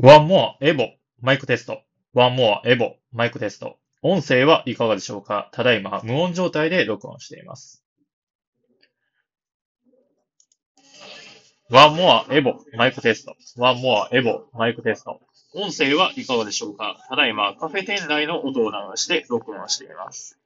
1MORE EVO マイクテスト。1MORE EVO マイクテスト。音声はいかがでしょうか？ただいま無音状態で録音しています。ワンモアエボマイクテスト。ワンモアエボマイクテスト。音声はいかがでしょうか？ただいまカフェ店内の音を流して録音しています。